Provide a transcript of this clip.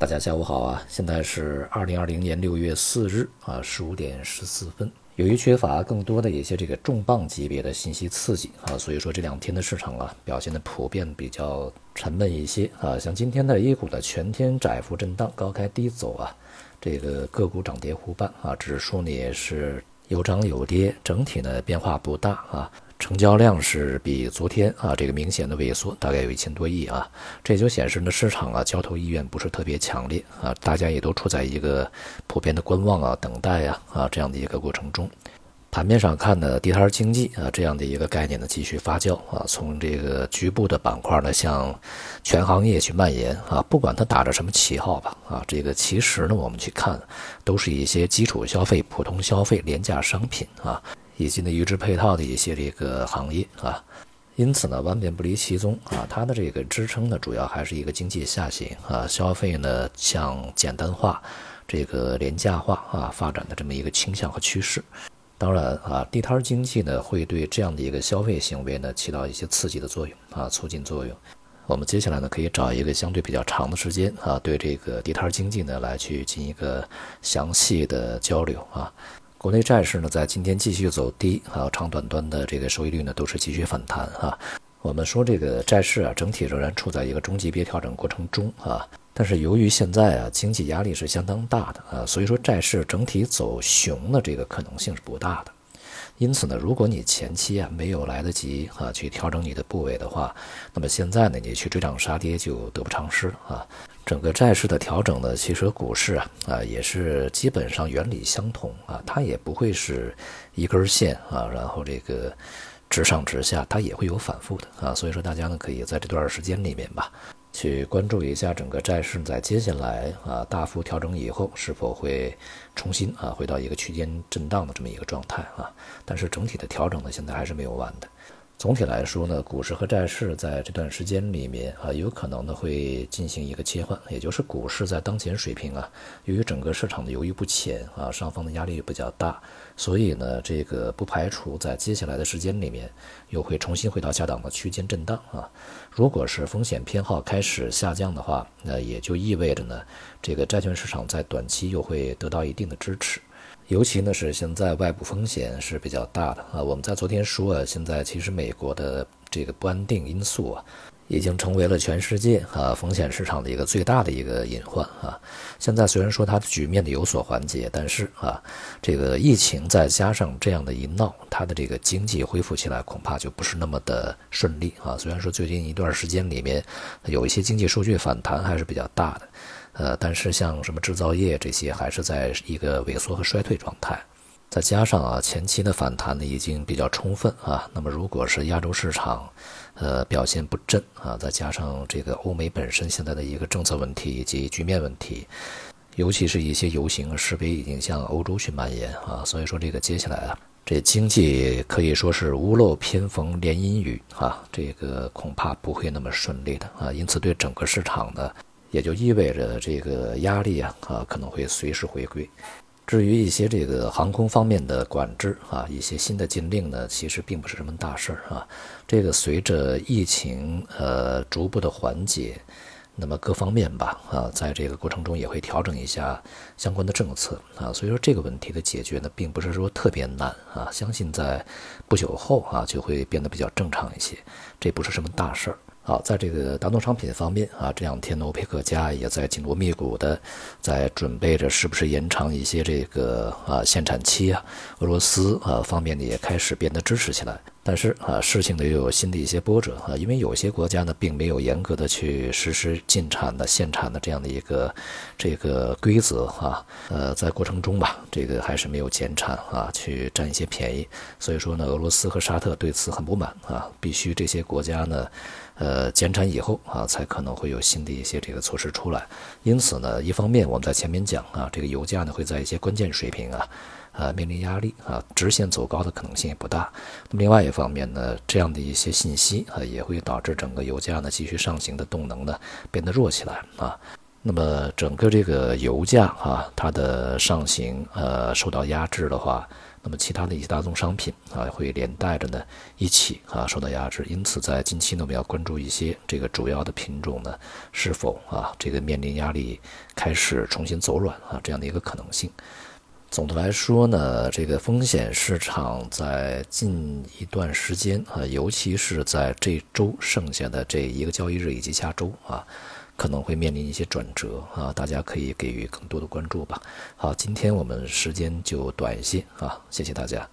大家下午好啊！现在是二零二零年六月四日啊，十五点十四分。由于缺乏更多的一些这个重磅级别的信息刺激啊，所以说这两天的市场啊表现的普遍比较沉闷一些啊。像今天的 A 股的全天窄幅震荡，高开低走啊，这个个股涨跌互半啊，指数呢也是有涨有跌，整体呢变化不大啊。成交量是比昨天啊这个明显的萎缩，大概有一千多亿啊，这就显示呢市场啊交投意愿不是特别强烈啊，大家也都处在一个普遍的观望啊、等待呀啊这样的一个过程中。盘面上看呢，地摊经济啊这样的一个概念呢继续发酵啊，从这个局部的板块呢向全行业去蔓延啊，不管它打着什么旗号吧啊，这个其实呢我们去看都是一些基础消费、普通消费、廉价商品啊。以及呢，与之配套的一些这个行业啊，因此呢，万变不离其宗啊，它的这个支撑呢，主要还是一个经济下行啊，消费呢向简单化、这个廉价化啊发展的这么一个倾向和趋势。当然啊，地摊经济呢，会对这样的一个消费行为呢起到一些刺激的作用啊，促进作用。我们接下来呢，可以找一个相对比较长的时间啊，对这个地摊经济呢来去进一个详细的交流啊。国内债市呢，在今天继续走低啊，长短端的这个收益率呢，都是继续反弹啊。我们说这个债市啊，整体仍然处在一个中级别调整过程中啊。但是由于现在啊，经济压力是相当大的啊，所以说债市整体走熊的这个可能性是不大的。因此呢，如果你前期啊没有来得及啊去调整你的部位的话，那么现在呢，你去追涨杀跌就得不偿失啊。整个债市的调整呢，其实股市啊啊也是基本上原理相同啊，它也不会是一根线啊，然后这个直上直下，它也会有反复的啊。所以说大家呢可以在这段时间里面吧，去关注一下整个债市在接下来啊大幅调整以后是否会重新啊回到一个区间震荡的这么一个状态啊。但是整体的调整呢，现在还是没有完的。总体来说呢，股市和债市在这段时间里面啊，有可能呢会进行一个切换，也就是股市在当前水平啊，由于整个市场的犹豫不前啊，上方的压力比较大，所以呢，这个不排除在接下来的时间里面又会重新回到下档的区间震荡啊。如果是风险偏好开始下降的话，那也就意味着呢，这个债券市场在短期又会得到一定的支持。尤其呢是现在外部风险是比较大的啊，我们在昨天说啊，现在其实美国的这个不安定因素啊，已经成为了全世界啊风险市场的一个最大的一个隐患啊。现在虽然说它的局面的有所缓解，但是啊，这个疫情再加上这样的一闹，它的这个经济恢复起来恐怕就不是那么的顺利啊。虽然说最近一段时间里面有一些经济数据反弹还是比较大的。呃，但是像什么制造业这些还是在一个萎缩和衰退状态，再加上啊前期的反弹呢已经比较充分啊，那么如果是亚洲市场，呃表现不振啊，再加上这个欧美本身现在的一个政策问题以及局面问题，尤其是一些游行示威已经向欧洲去蔓延啊，所以说这个接下来啊，这经济可以说是屋漏偏逢连阴雨啊，这个恐怕不会那么顺利的啊，因此对整个市场呢。也就意味着这个压力啊啊可能会随时回归。至于一些这个航空方面的管制啊，一些新的禁令呢，其实并不是什么大事儿啊。这个随着疫情呃逐步的缓解，那么各方面吧啊，在这个过程中也会调整一下相关的政策啊。所以说这个问题的解决呢，并不是说特别难啊。相信在不久后啊，就会变得比较正常一些。这不是什么大事儿。好，在这个大宗商品方面啊，这两天欧佩克家也在紧锣密鼓的在准备着，是不是延长一些这个啊限产期啊？俄罗斯啊方面呢也开始变得支持起来。但是啊，事情呢又有新的一些波折啊，因为有些国家呢并没有严格的去实施禁产的限产的这样的一个这个规则啊，呃，在过程中吧，这个还是没有减产啊，去占一些便宜。所以说呢，俄罗斯和沙特对此很不满啊，必须这些国家呢，呃，减产以后啊，才可能会有新的一些这个措施出来。因此呢，一方面我们在前面讲啊，这个油价呢会在一些关键水平啊。啊，面临压力啊，直线走高的可能性也不大。那么另外一方面呢，这样的一些信息啊，也会导致整个油价呢继续上行的动能呢变得弱起来啊。那么整个这个油价啊，它的上行呃受到压制的话，那么其他的一些大宗商品啊会连带着呢一起啊受到压制。因此在近期呢，我们要关注一些这个主要的品种呢是否啊这个面临压力开始重新走软啊这样的一个可能性。总的来说呢，这个风险市场在近一段时间啊，尤其是在这周剩下的这一个交易日以及下周啊。可能会面临一些转折啊，大家可以给予更多的关注吧。好，今天我们时间就短一些啊，谢谢大家。